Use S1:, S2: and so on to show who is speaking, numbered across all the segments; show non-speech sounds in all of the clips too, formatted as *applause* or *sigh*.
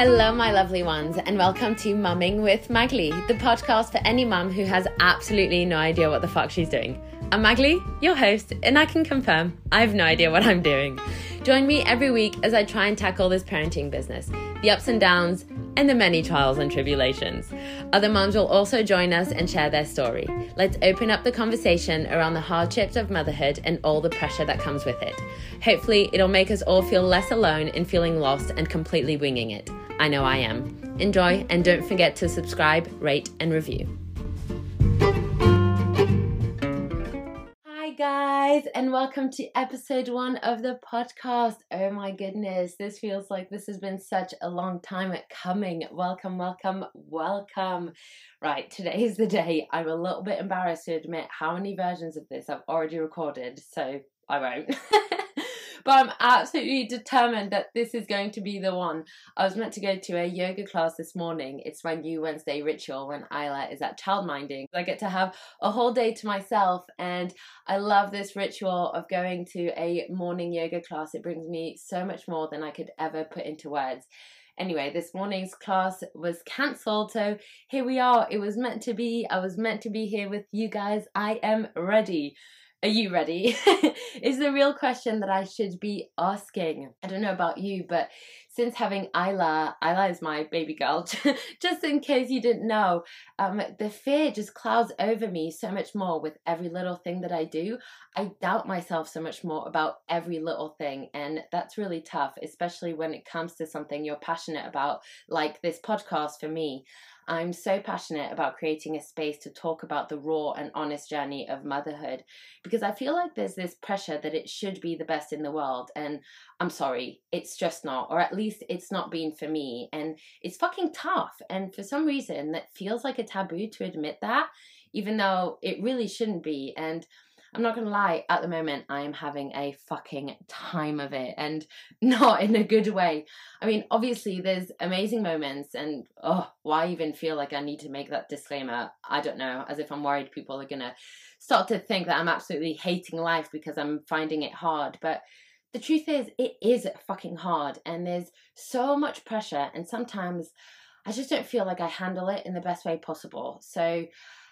S1: Hello, my lovely ones, and welcome to Mumming with Magali, the podcast for any mum who has absolutely no idea what the fuck she's doing. I'm Magali, your host, and I can confirm I have no idea what I'm doing. Join me every week as I try and tackle this parenting business, the ups and downs, and the many trials and tribulations. Other moms will also join us and share their story. Let's open up the conversation around the hardships of motherhood and all the pressure that comes with it. Hopefully, it'll make us all feel less alone in feeling lost and completely winging it. I know I am. Enjoy and don't forget to subscribe, rate, and review. Guys, and welcome to episode one of the podcast. Oh my goodness, this feels like this has been such a long time coming. Welcome, welcome, welcome. Right, today is the day. I'm a little bit embarrassed to admit how many versions of this I've already recorded, so I won't. *laughs* but I'm absolutely determined that this is going to be the one. I was meant to go to a yoga class this morning. It's my new Wednesday ritual when Isla is at childminding. I get to have a whole day to myself, and I love this ritual of going to a morning yoga class. It brings me so much more than I could ever put into words. Anyway, this morning's class was cancelled, so here we are. It was meant to be. I was meant to be here with you guys. I am ready. Are you ready? *laughs* is the real question that I should be asking. I don't know about you, but since having Isla, Isla is my baby girl, *laughs* just in case you didn't know, um, the fear just clouds over me so much more with every little thing that I do. I doubt myself so much more about every little thing, and that's really tough, especially when it comes to something you're passionate about, like this podcast for me. I'm so passionate about creating a space to talk about the raw and honest journey of motherhood because I feel like there's this pressure that it should be the best in the world. And I'm sorry, it's just not, or at least it's not been for me. And it's fucking tough. And for some reason, that feels like a taboo to admit that, even though it really shouldn't be. And I'm not gonna lie, at the moment I am having a fucking time of it and *laughs* not in a good way. I mean, obviously there's amazing moments and oh, why even feel like I need to make that disclaimer? I don't know, as if I'm worried people are gonna start to think that I'm absolutely hating life because I'm finding it hard. But the truth is, it is fucking hard and there's so much pressure and sometimes I just don't feel like I handle it in the best way possible. So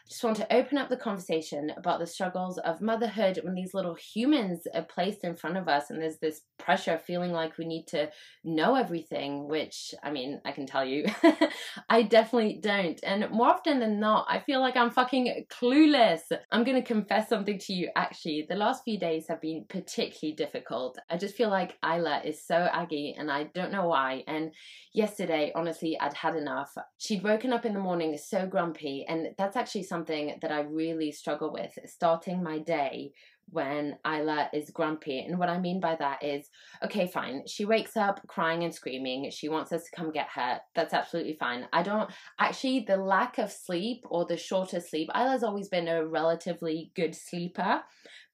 S1: just want to open up the conversation about the struggles of motherhood when these little humans are placed in front of us and there's this pressure of feeling like we need to know everything, which I mean, I can tell you, *laughs* I definitely don't. And more often than not, I feel like I'm fucking clueless. I'm gonna confess something to you actually. The last few days have been particularly difficult. I just feel like Isla is so aggy and I don't know why. And yesterday, honestly, I'd had enough. She'd woken up in the morning so grumpy, and that's actually something something that I really struggle with starting my day when Isla is grumpy. And what I mean by that is, okay, fine. She wakes up crying and screaming. She wants us to come get her. That's absolutely fine. I don't actually, the lack of sleep or the shorter sleep, Isla's always been a relatively good sleeper.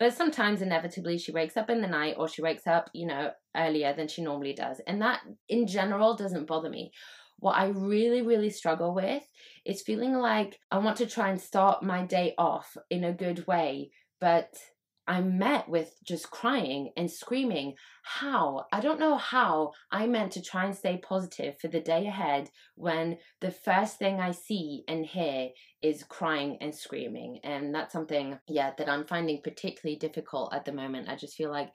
S1: But sometimes, inevitably, she wakes up in the night or she wakes up, you know, earlier than she normally does. And that, in general, doesn't bother me. What I really, really struggle with is feeling like I want to try and start my day off in a good way, but I'm met with just crying and screaming. How? I don't know how I meant to try and stay positive for the day ahead when the first thing I see and hear is crying and screaming. And that's something, yeah, that I'm finding particularly difficult at the moment. I just feel like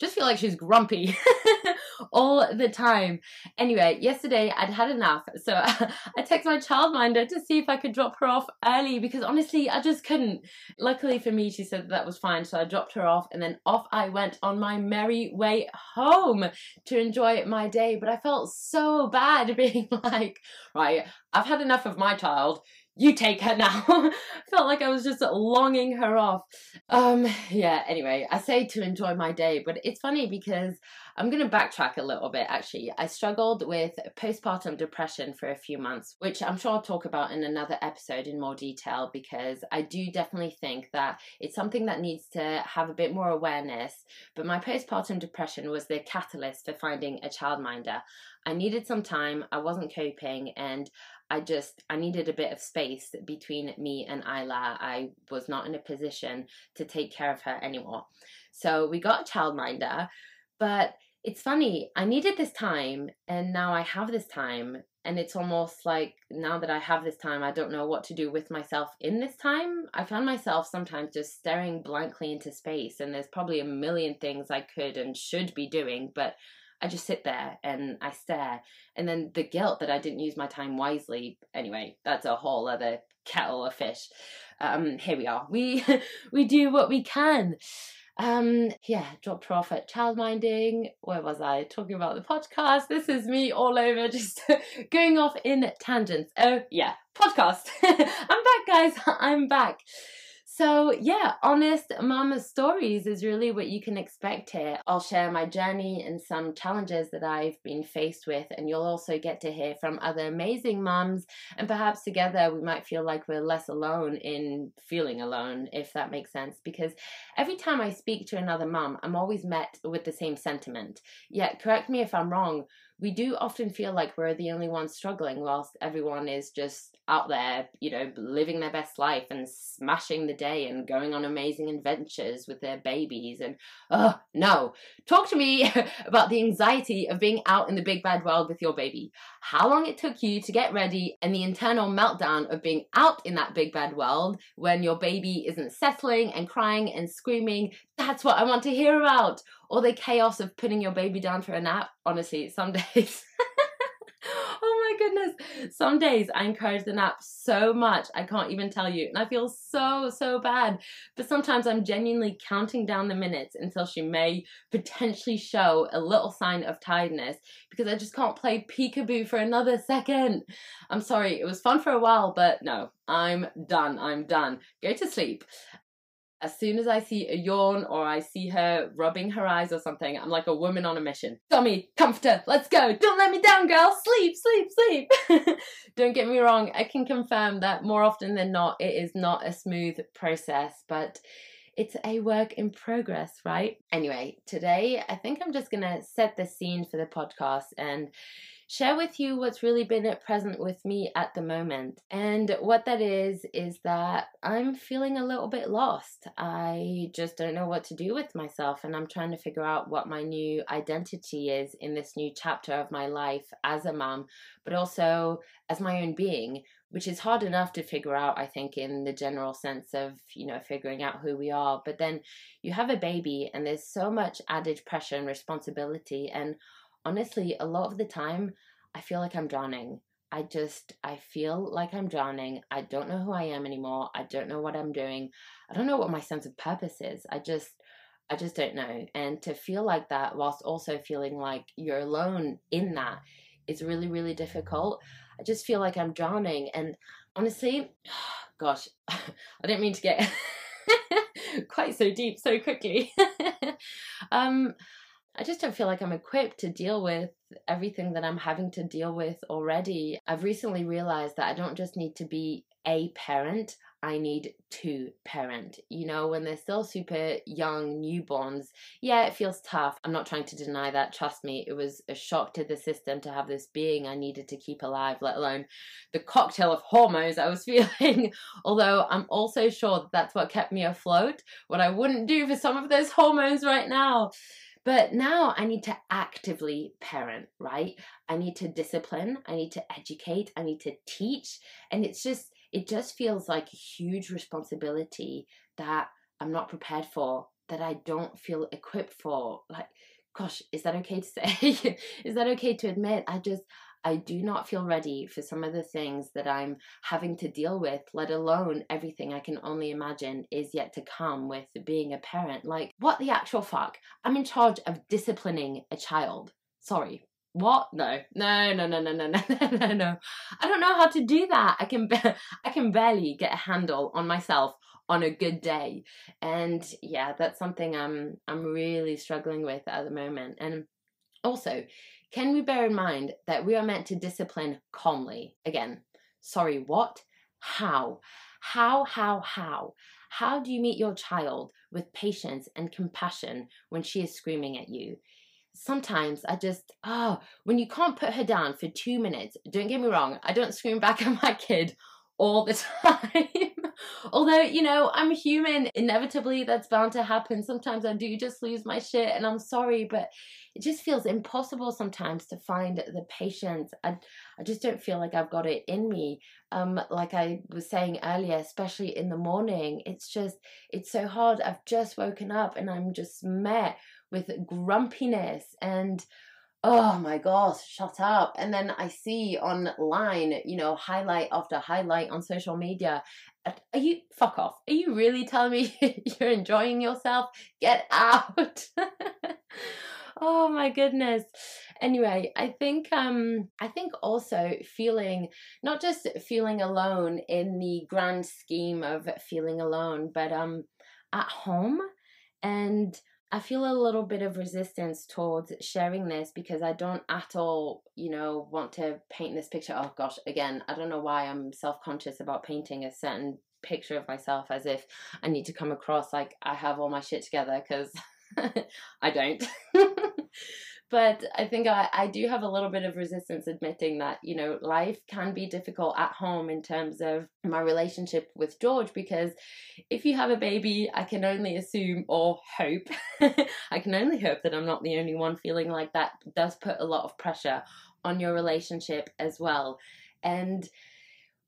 S1: just feel like she's grumpy *laughs* all the time. Anyway, yesterday I'd had enough, so *laughs* I texted my childminder to see if I could drop her off early because honestly, I just couldn't. Luckily for me, she said that, that was fine, so I dropped her off and then off I went on my merry way home to enjoy my day. But I felt so bad *laughs* being like, right, I've had enough of my child you take her now. *laughs* Felt like I was just longing her off. Um, yeah, anyway, I say to enjoy my day, but it's funny because I'm going to backtrack a little bit actually. I struggled with postpartum depression for a few months, which I'm sure I'll talk about in another episode in more detail because I do definitely think that it's something that needs to have a bit more awareness. But my postpartum depression was the catalyst for finding a childminder. I needed some time, I wasn't coping, and I just I needed a bit of space between me and Isla. I was not in a position to take care of her anymore. So we got a childminder, but it's funny, I needed this time and now I have this time. And it's almost like now that I have this time, I don't know what to do with myself in this time. I found myself sometimes just staring blankly into space, and there's probably a million things I could and should be doing, but I just sit there and I stare. And then the guilt that I didn't use my time wisely. Anyway, that's a whole other kettle of fish. Um, here we are. We *laughs* we do what we can. Um, yeah, dropped her off at childminding. Where was I? Talking about the podcast. This is me all over, *laughs* just going off in tangents. Oh, yeah, podcast. *laughs* I'm back, guys. I'm back. So, yeah, honest mama stories is really what you can expect here. I'll share my journey and some challenges that I've been faced with, and you'll also get to hear from other amazing mums. And perhaps together we might feel like we're less alone in feeling alone, if that makes sense. Because every time I speak to another mum, I'm always met with the same sentiment. Yet, correct me if I'm wrong, we do often feel like we're the only ones struggling whilst everyone is just out there, you know, living their best life and smashing the day and going on amazing adventures with their babies. And oh, no, talk to me *laughs* about the anxiety of being out in the big bad world with your baby. How long it took you to get ready and the internal meltdown of being out in that big bad world when your baby isn't settling and crying and screaming. That's what I want to hear about or the chaos of putting your baby down for a nap. Honestly, some *laughs* days. oh my goodness. Some days I encourage the nap so much, I can't even tell you. And I feel so, so bad. But sometimes I'm genuinely counting down the minutes until she may potentially show a little sign of tiredness because I just can't play peekaboo for another second. I'm sorry, it was fun for a while, but no, I'm done. I'm done. Go to sleep as soon as I see a yawn or I see her rubbing her eyes or something, I'm like a woman on a mission. Tommy, comforter, let's go. Don't let me down, girl. Sleep, sleep, sleep. *laughs* Don't get me wrong. I can confirm that more often than not, it is not a smooth process, but it's a work in progress, right? Anyway, today I think I'm just to set the scene for the podcast and share with you what's really been at present with me at the moment. And what that is, is that I'm feeling a little bit lost. I just don't know what to do with myself, and I'm trying to figure out what my new identity is in this new chapter of my life as a mom, but also as my own being. Which is hard enough to figure out, I think, in the general sense of, you know, figuring out who we are. But then you have a baby, and there's so much added pressure and responsibility. And honestly, a lot of the time, I feel like I'm drowning. I just, I feel like I'm drowning. I don't know who I am anymore. I don't know what I'm doing. I don't know what my sense of purpose is. I just, I just don't know. And to feel like that whilst also feeling like you're alone in that is really, really difficult. I just feel like I'm drowning. And honestly, *sighs* gosh, *laughs* I didn't mean to get *laughs* quite so deep so quickly. *laughs* um, I just don't feel like I'm equipped to deal with everything that I'm having to deal with already. I've recently realized that I don't just need to be a parent, I need to parent. You know, when they're still super young newborns, yeah, it feels tough. I'm not trying to deny that. Trust me, it was a shock to the system to have this being I needed to keep alive, let alone the cocktail of hormones I was *laughs* feeling. Although I'm also sure that that's what kept me afloat, what I wouldn't do for some of those hormones right now. But now I need to actively parent, right? I need to discipline, I need to educate, I need to teach. And it's just, it just feels like a huge responsibility that I'm not prepared for, that I don't feel equipped for. Like, gosh, is that okay to *laughs* say? is that okay to admit? I just, I do not feel ready for some of the things that I'm having to deal with, let alone everything I can only imagine is yet to come with being a parent. Like, what the actual fuck? I'm in charge of disciplining a child. Sorry. What? No, no, no, no, no, no, *laughs* no, no, no. I don't know how to do that. I can, be- *laughs* I can barely get a handle on myself on a good day, and yeah, that's something I'm, I'm really struggling with at the moment. And also, can we bear in mind that we are meant to discipline calmly? Again, sorry, what? How? How, how, how? How do you meet your child with patience and compassion when she is screaming at you? Sometimes I just, oh, when you can't put her down for two minutes, don't get me wrong, I don't scream back *laughs* at my kid all the *laughs* time. Although, you know, I'm human. Inevitably, that's bound to happen. Sometimes I do just lose my shit, and I'm sorry, but it just feels impossible sometimes to find the patience. I, I just don't feel like I've got it in me. Um, like I was saying earlier, especially in the morning, it's just, it's so hard. I've just woken up and I'm just met with grumpiness and oh my gosh, shut up. And then I see online, you know, highlight after highlight on social media. Are you, fuck off. Are you really telling me *laughs* you're enjoying yourself? Get out. *laughs* oh my goodness anyway i think um i think also feeling not just feeling alone in the grand scheme of feeling alone but um at home and I feel a little bit of resistance towards sharing this because I don't at all, you know, want to paint this picture. Oh gosh, again, I don't know why I'm self conscious about painting a certain picture of myself as if I need to come across like I have all my shit together because *laughs* I don't. *laughs* but I think I, I do have a little bit of resistance admitting that, you know, life can be difficult at home in terms of my relationship with George because if you have a baby, I can only assume or hope, *laughs* I can only hope that I'm not the only one feeling like that does put a lot of pressure on your relationship as well. And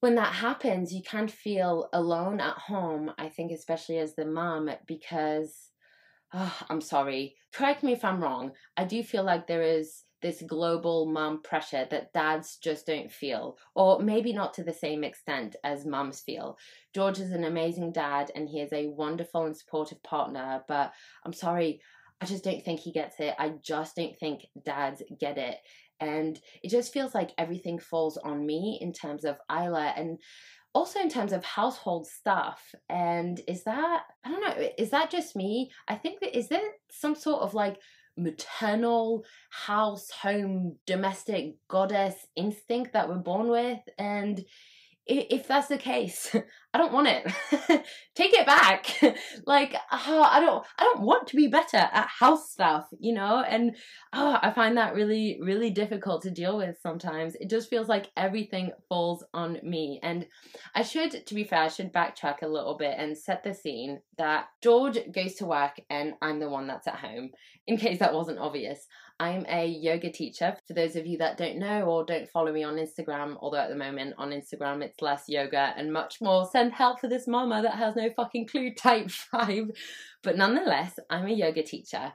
S1: when that happens, you can feel alone at home, I think, especially as the mom, because oh, I'm sorry, correct me if I'm wrong. I do feel like there is this global mom pressure that dads just don't feel, or maybe not to the same extent as mums feel. George is an amazing dad and he is a wonderful and supportive partner, but I'm sorry, I just don't think he gets it. I just don't think dads get it. And it just feels like everything falls on me in terms of Isla. And also in terms of household stuff and is that i don't know is that just me? I think that is there some sort of like maternal house home domestic goddess instinct that we're born with? And if that's the case, *laughs* I don't want it. *laughs* Take it back. *laughs* like oh, I don't I don't want to be better at house stuff, you know? And oh, I find that really really difficult to deal with sometimes. It just feels like everything falls on me. And I should to be fair, I should backtrack a little bit and set the scene that George goes to work and I'm the one that's at home in case that wasn't obvious. I'm a yoga teacher. For those of you that don't know or don't follow me on Instagram, although at the moment on Instagram it's less yoga and much more send help for this mama that has no fucking clue type *laughs* 5. But nonetheless, I'm a yoga teacher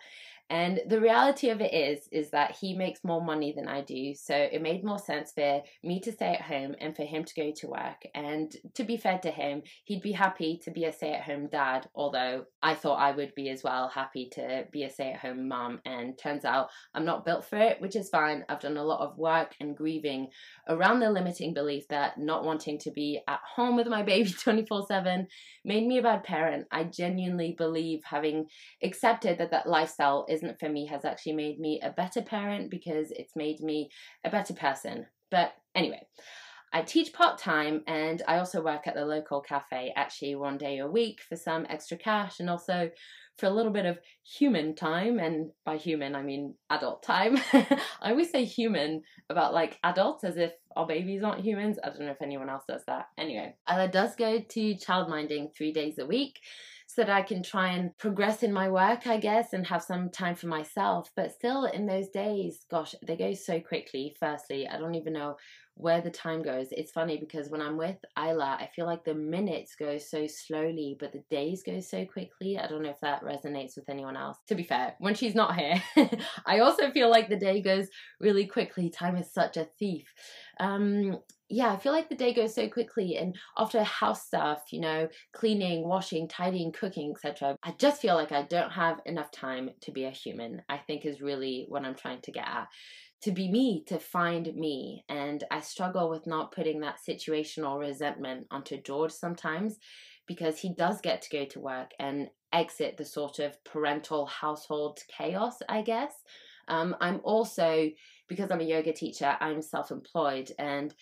S1: and the reality of it is, is that he makes more money than I do. So it made more sense for me to stay at home and for him to go to work. And to be fair to him, he'd be happy to be a stay at home dad, although I thought I would be as well happy to be a stay at home mom. And turns out I'm not built for it, which is fine. I've done a lot of work and grieving around the limiting belief that not wanting to be at home with my baby *laughs* 24 7 made me a bad parent. I genuinely believe having accepted that that lifestyle isn't for me has actually made me a better parent because it's made me a better person. But anyway, I teach part time and I also work at the local cafe actually one day a week for some extra cash and also for a little bit of human time. And by human, I mean adult time. *laughs* I always say human about like adults as if our babies aren't humans. I don't know if anyone else does that. Anyway, Ella does go to childminding three days a week so that I can try and progress in my work, I guess, and have some time for myself. But still, in those days, gosh, they go so quickly. Firstly, I don't even know where the time goes. It's funny because when I'm with Isla, I feel like the minutes go so slowly, but the days go so quickly. I don't know if that resonates with anyone else. To be fair, when she's not here, *laughs* I also feel like the day goes really quickly. Time is such a thief. Um, yeah, I feel like the day goes so quickly, and after house stuff, you know, cleaning, washing, tidying, cooking, etc., I just feel like I don't have enough time to be a human. I think is really what I'm trying to get at to be me, to find me. And I struggle with not putting that situational resentment onto George sometimes because he does get to go to work and exit the sort of parental household chaos, I guess. Um, I'm also, because I'm a yoga teacher, I'm self employed. And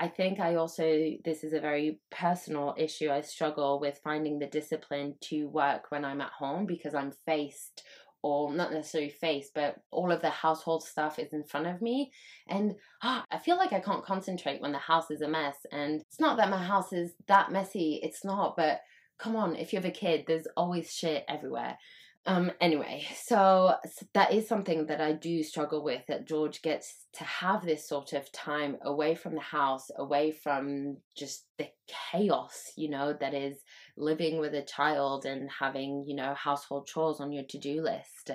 S1: I think I also, this is a very personal issue. I struggle with finding the discipline to work when I'm at home because I'm faced or not necessarily faced, but all of the household stuff is in front of me. And oh, I feel like I can't concentrate when the house is a mess. And it's not that my house is that messy, it's not, but come on, if you have a kid, there's always shit everywhere. Um, anyway, so, so that is something that I do struggle with that George gets to have this sort of time away from the house, away from just the chaos, you know, that is living with a child and having, you know, household chores on your to do list.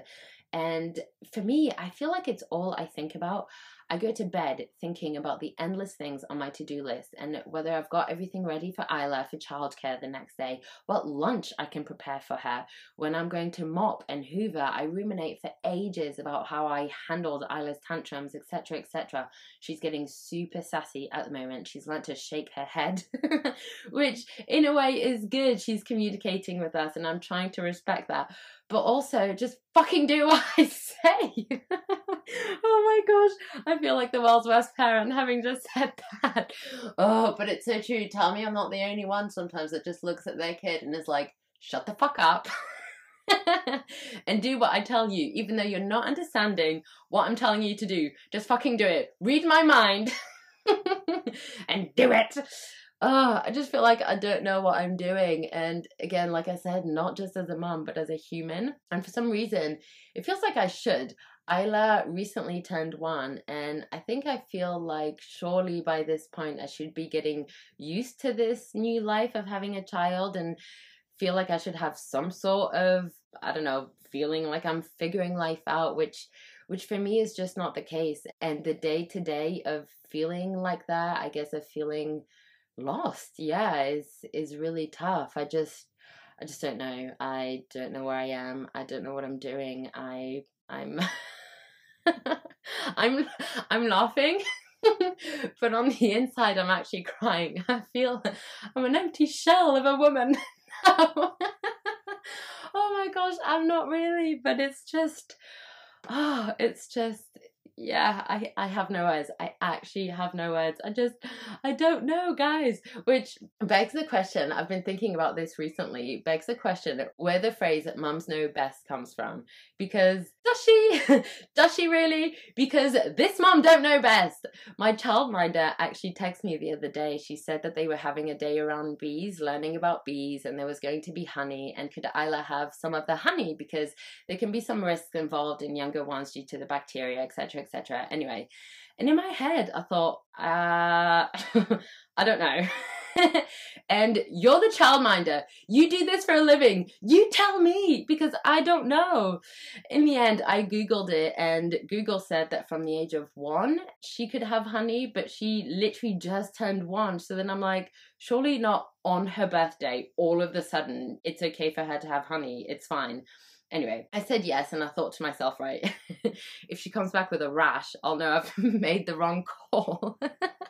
S1: And for me, I feel like it's all I think about. I go to bed thinking about the endless things on my to do list and whether I've got everything ready for Isla for childcare the next day, what lunch I can prepare for her, when I'm going to mop and hoover. I ruminate for ages about how I handled Isla's tantrums, etc., etc. She's getting super sassy at the moment. She's learnt to shake her head, *laughs* which in a way is good. She's communicating with us, and I'm trying to respect that. But also, just fucking do what I *laughs* say. oh my gosh, I feel like the world's worst parent having just said that. Oh, but it's so true. Tell me I'm not the only one sometimes that just looks at their kid and is like, shut the fuck up. *laughs* and do what I tell you, even though you're not understanding what I'm telling you to do. Just fucking do it. Read my mind *laughs* and do it. Oh, I just feel like I don't know what I'm doing. And again, like I said, not just as a mom, but as a human. And for some reason, it feels like I should. Isla recently turned one, and I think I feel like surely by this point I should be getting used to this new life of having a child and feel like I should have some sort of, I don't know, feeling like I'm figuring life out, which which for me is just not the case. And the day to day of feeling like that, I guess of feeling lost, yeah, is is really tough. I just I just don't know. I don't know where I am. I don't know what I'm doing. I I'm *laughs* I'm I'm laughing, *laughs* but on the inside I'm actually crying. *laughs* I feel I'm an empty shell of a woman. oh my gosh, I'm not really, but it's just oh, it's just yeah, I, I have no words. I actually have no words. I just, I don't know, guys. Which begs the question, I've been thinking about this recently, begs the question where the phrase mums know best comes from. Because does she? *laughs* does she really? Because this mom don't know best. My childminder actually texted me the other day. She said that they were having a day around bees, learning about bees, and there was going to be honey. And could Isla have some of the honey? Because there can be some risks involved in younger ones due to the bacteria, etc etc. Anyway, and in my head, I thought, uh, *laughs* I don't know. *laughs* and you're the childminder. You do this for a living. You tell me because I don't know. In the end, I Googled it, and Google said that from the age of one, she could have honey, but she literally just turned one. So then I'm like, surely not on her birthday, all of a sudden, it's okay for her to have honey. It's fine. Anyway, I said yes, and I thought to myself, right, *laughs* if she comes back with a rash, I'll know I've *laughs* made the wrong call.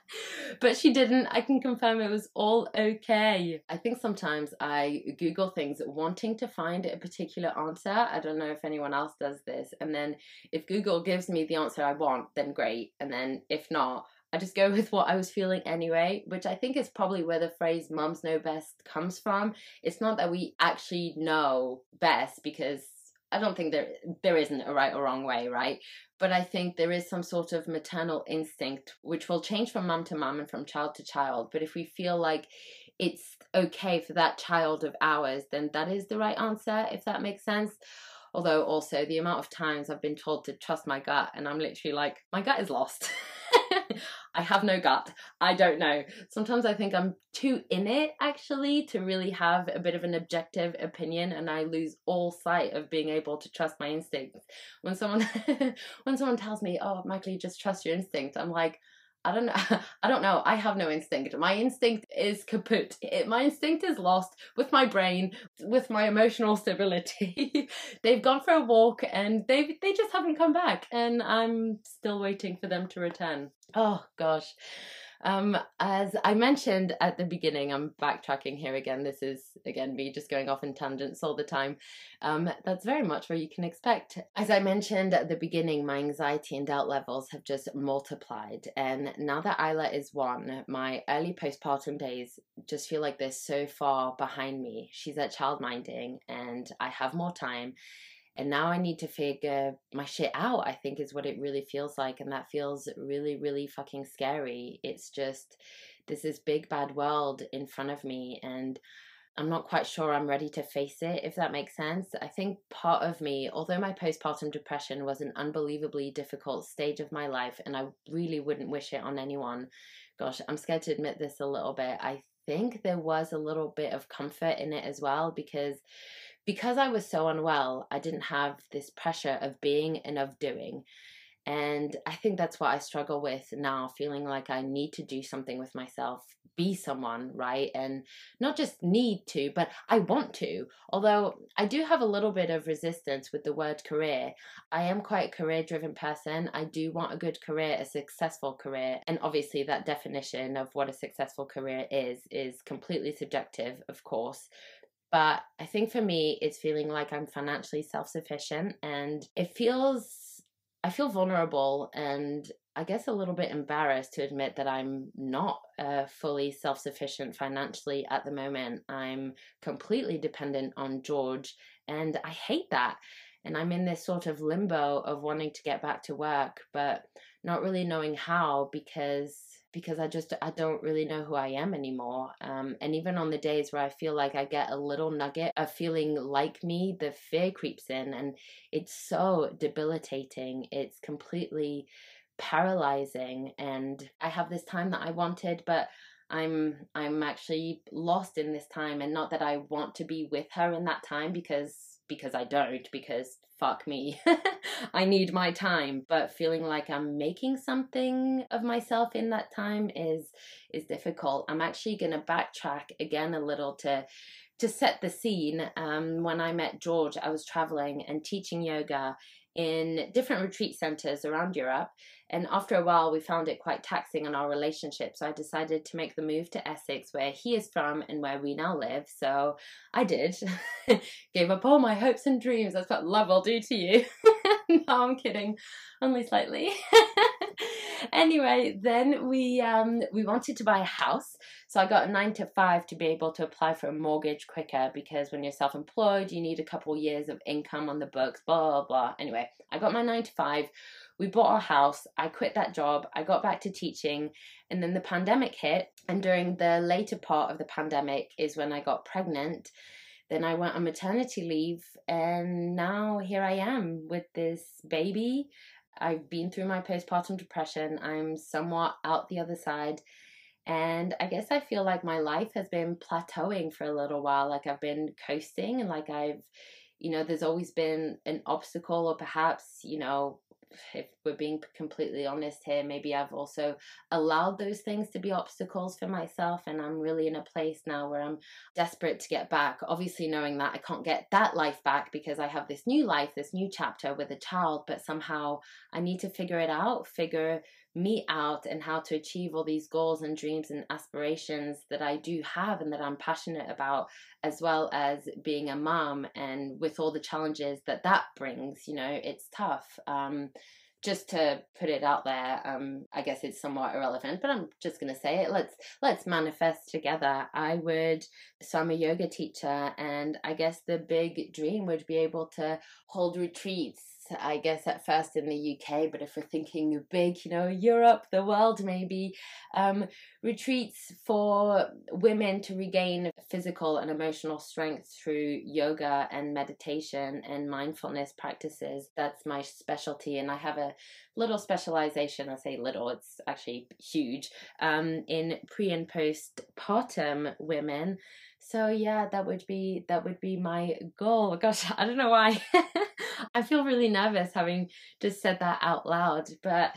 S1: *laughs* but she didn't. I can confirm it was all okay. I think sometimes I Google things wanting to find a particular answer. I don't know if anyone else does this. And then if Google gives me the answer I want, then great. And then if not, I just go *laughs* with what I was feeling anyway, which I think is probably where the phrase mums know best comes from. It's not that we actually know best because I don't think there there isn't a right or wrong way, right? But I think there is some sort of maternal instinct which will change from mum to mum and from child to child. But if we feel like it's okay for that child of ours, then that is the right answer, if that makes sense. Although also the amount of times I've been told to trust my gut and I'm literally like, my gut is lost. *laughs* I have no gut. I don't know. Sometimes I think I'm too in it actually to really have a bit of an objective opinion and I lose all sight of being able to trust my instincts. When someone *laughs* when someone tells me, "Oh, Michael, you just trust your instinct." I'm like, I don't know. *laughs* I don't know. I have no instinct. My instinct is kaput. It, my instinct is lost with my brain, with my emotional *laughs* stability. They've gone for a walk and they they just haven't come back, and I'm still waiting for them to return. Oh gosh. Um, as I mentioned at the beginning, I'm backtracking here again. This is again me just going off in tangents all the time. Um, that's very much what you can expect. As I mentioned at the beginning, my anxiety and doubt levels have just multiplied. And now that Isla is one, my early postpartum days just feel like they're so far behind me. She's at childminding and I have more time and now I need to figure my shit out, I think is what it really feels like. And that feels really, really fucking scary. It's just, this big bad world in front of me. And I'm not quite sure I'm ready to face it, if that makes sense. I think part of me, although my postpartum depression was an unbelievably difficult stage of my life, and I really wouldn't wish it on anyone, gosh, I'm scared to admit this a little bit. I think there was a little bit of comfort in it as well because because I was so unwell, I didn't have this pressure of being and of doing. And I think that's what I struggle with now, feeling like I need to do something with myself, be someone, right? And not just need to, but I want to. Although I do have a little bit of resistance with the word career. I am quite a career driven person. I do want a good career, a successful career. And obviously, that definition of what a successful career is, is completely subjective, of course. But I think for me, it's feeling like I'm financially self sufficient and it feels, I feel vulnerable and I guess a little bit embarrassed to admit that I'm not uh, fully self sufficient financially at the moment. I'm completely dependent on George and I hate that. And I'm in this sort of limbo of wanting to get back to work, but not really knowing how because because I just I don't really know who I am anymore. Um, and even on the days where I feel like I get a little nugget of feeling like me, the fear creeps in, and it's so debilitating. It's completely paralyzing, and I have this time that I wanted, but I'm I'm actually lost in this time, and not that I want to be with her in that time because because I don't because fuck me. *laughs* I need my time, but feeling like I'm making something of myself in that time is is difficult. I'm actually going to backtrack again a little to to set the scene. Um, when I met George, I was traveling and teaching yoga in different retreat centers around Europe. And after a while, we found it quite taxing on our relationship. So I decided to make the move to Essex, where he is from and where we now live. So I did. *laughs* Gave up all my hopes and dreams. That's what love will do to you. *laughs* no, I'm kidding. Only slightly. *laughs* *laughs* anyway, then we um, we wanted to buy a house. So I got a nine to five to be able to apply for a mortgage quicker because when you're self employed, you need a couple years of income on the books, blah, blah, blah. Anyway, I got my nine to five. We bought our house. I quit that job. I got back to teaching. And then the pandemic hit. And during the later part of the pandemic is when I got pregnant. Then I went on maternity leave. And now here I am with this baby. I've been through my postpartum depression. I'm somewhat out the other side. And I guess I feel like my life has been plateauing for a little while. Like I've been coasting and like I've, you know, there's always been an obstacle or perhaps, you know, if we're being completely honest here, maybe I've also allowed those things to be obstacles for myself. And I'm really in a place now where I'm desperate to get back. Obviously, knowing that I can't get that life back because I have this new life, this new chapter with a child, but somehow I need to figure it out, figure me out and how to achieve all these goals and dreams and aspirations that I do have and that I'm passionate about, as well as being a mom and with all the challenges that that brings. You know, it's tough. Um, just to put it out there, um, I guess it's somewhat irrelevant, but I'm just gonna say it. Let's let's manifest together. I would. So I'm a yoga teacher, and I guess the big dream would be able to hold retreats I guess at first in the UK, but if we're thinking big, you know, Europe, the world maybe, um, retreats for women to regain physical and emotional strength through yoga and meditation and mindfulness practices. That's my specialty, and I have a little specialization. I say little, it's actually huge um, in pre and postpartum women. So yeah, that would be that would be my goal. *laughs* Gosh, I don't know why. *laughs* I feel really nervous having just said that out loud, but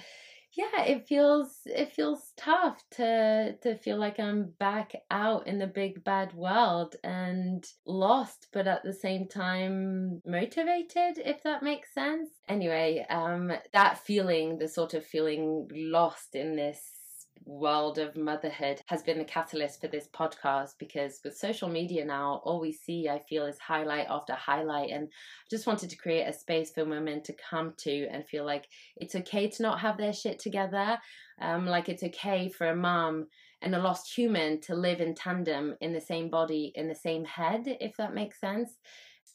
S1: yeah, it feels it feels tough to to feel like I'm back out in the big bad world and lost, but at the same time motivated, if that makes sense. Anyway, um, that feeling, the sort of feeling lost in this world of motherhood has been the catalyst for this podcast because with social media now, all we see, I feel, is highlight after highlight. And I just wanted to create a space for women to come to and feel like it's okay to not have their shit together. Um, like it's okay for a mom and a lost human to live in tandem in the same body, in the same head, if that makes sense.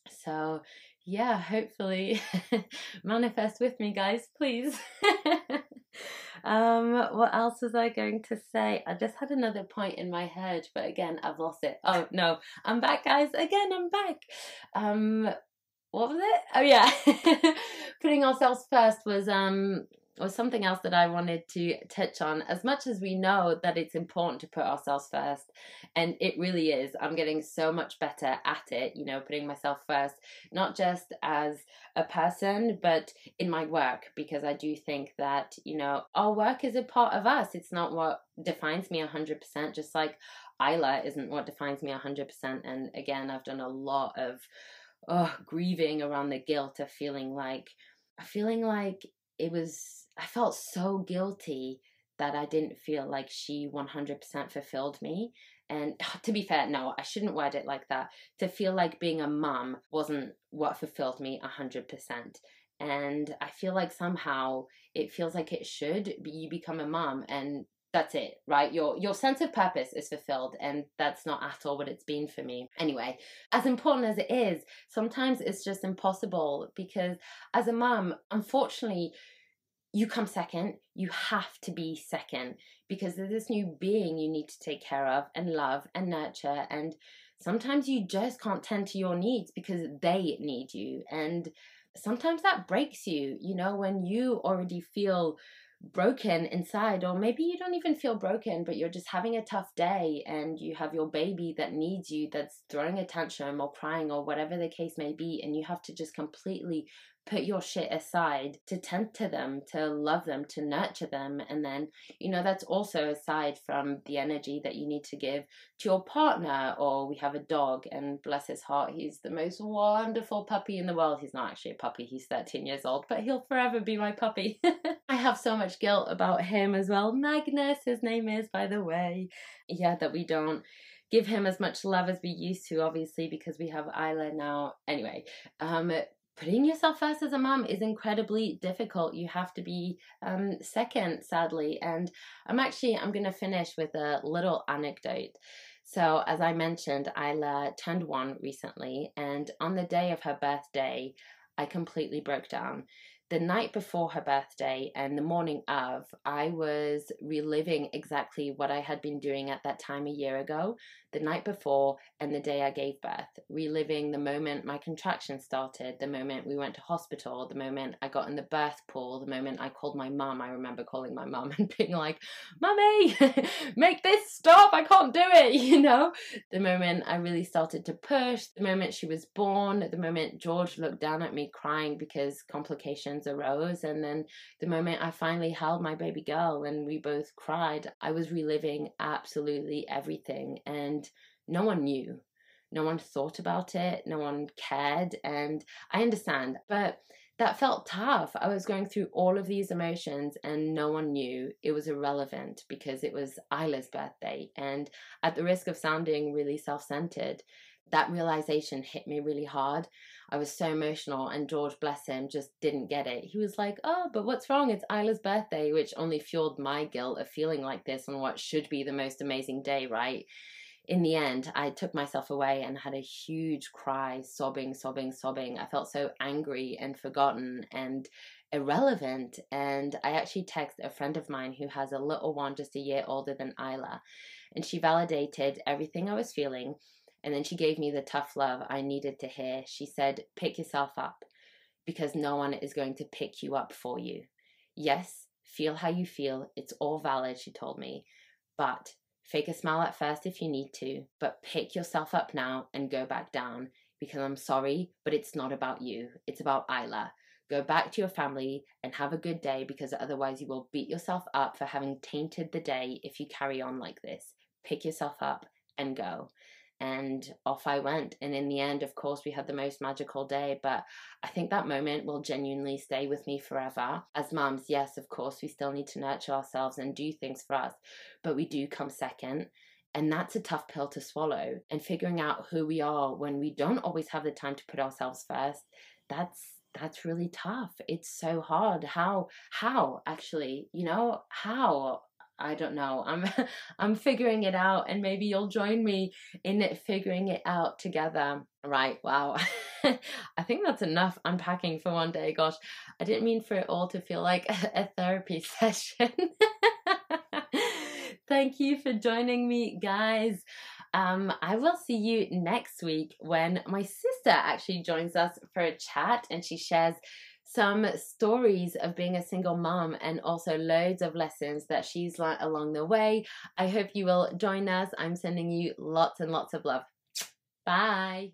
S1: So, yeah, hopefully *laughs* manifest with me, guys, please. *laughs* um, what else was I going to say? I just had another point in my head, but again, I've lost it. Oh no, I'm back, guys. Again, I'm back. Um, what was it? Oh yeah, *laughs* putting ourselves first was um was something else that I wanted to touch on. As much as we know that it's important to put ourselves first, and it really is, I'm getting so much better at it, you know, putting myself first, not just as a person, but in my work, because I do think that, you know, our work is a part of us. It's not what defines me 100%, just like Isla isn't what defines me 100%. And again, I've done a lot of oh, grieving around the guilt of feeling like, feeling like it was I felt so guilty that I didn't feel like she 100% fulfilled me. And *sighs* to be fair, no, I shouldn't word it like that. To feel like being a mum wasn't what fulfilled me 100%. And I feel like somehow it feels like it should. You become a mum and that's it right your your sense of purpose is fulfilled and that's not at all what it's been for me anyway as important as it is sometimes it's just impossible because as a mum unfortunately you come second. You have to be second because there's this new being you need to take care of and love and nurture. And sometimes you just can't tend to your needs because they need you. And sometimes that breaks you, you know, when you already feel broken inside, or maybe you don't even feel broken, but you're just having a tough day and you have your baby that needs you, that's throwing a tantrum or crying or whatever the case may be, and you have to just completely put your shit aside to tend to them, to love them, to nurture them. And then, you know, that's also aside from the energy that you need to give to your partner. Or we have a dog, and bless his heart, he's the most wonderful puppy in the world. He's not actually a puppy, he's 13 years old, but he'll forever be my puppy. *laughs* I have so much guilt about him as well. Magnus, his name is, by the way. Yeah, that we don't give him as much love as we used to, obviously, because we have Isla now. Anyway, um, putting yourself first as a mom is incredibly difficult. You have to be um, second sadly and i'm actually i'm going to finish with a little anecdote. So as i mentioned isla turned one recently and on the day of her birthday i completely broke down the night before her birthday and the morning of, I was reliving exactly what I had been doing at that time a year ago, the night before and the day I gave birth, reliving the moment my contraction started, the moment we went to hospital, the moment I got in the birth pool, the moment I called my mum. I remember calling my mum *laughs* and being like, Mummy, *laughs* make this stop, I can't do it, *laughs* you know? The moment I really started to push, the moment she was born, the moment George looked down at me crying because complications arose, and then the moment I finally held my baby girl and we both cried, I was reliving absolutely everything. And no one knew. No one thought about it. No one cared. And I understand. But that felt tough. I was going through all of these emotions and no one knew. It was irrelevant because it was Isla's birthday. And at the risk of sounding really self centered, that realization hit me really hard. I was so emotional, and George, bless him, just didn't get it. He was like, Oh, but what's wrong? It's Isla's birthday, which only fueled my guilt of feeling like this on what should be the most amazing day, right? in the end, I took myself away and had a huge cry, sobbing, sobbing, sobbing. I felt so angry and forgotten and irrelevant. And I actually texted a friend of mine who has a little one just a year older than Isla. And she validated everything I was feeling. And then she gave me the tough love I needed to hear. She said, Pick yourself up because no one is going to pick you up for you. Yes, feel how you feel. It's all valid, she told me. But Fake a smile at first if you need to, but pick yourself up now and go back down because I'm sorry, but it's not about you. It's about Isla. Go back to your family and have a good day because otherwise you will beat yourself up for having tainted the day if you carry on like this. Pick yourself up and go and off I went. And in the end, of course, we had the most magical day. But I think that moment will genuinely stay with me forever. As moms, yes, of course, we still need to nurture ourselves and do things for us, but we do come second. And that's a tough pill to swallow. And figuring out who we are when we don't always have the time to put ourselves first, that's that's really tough. It's so hard. How how actually, you know, how I don't know. I'm *laughs* I'm figuring it out and maybe you'll join me in it figuring it out together. Right. Wow. *laughs* I think that's enough unpacking for one day. Gosh, I didn't mean for it all to feel like *laughs* a therapy session. Thank you for joining me, guys. Um, I will see you next week when my sister actually joins us for a chat and she shares some stories of being a single mom and also loads of lessons that she's learned along the way. I hope you will join us. I'm sending you lots and lots of love. Bye.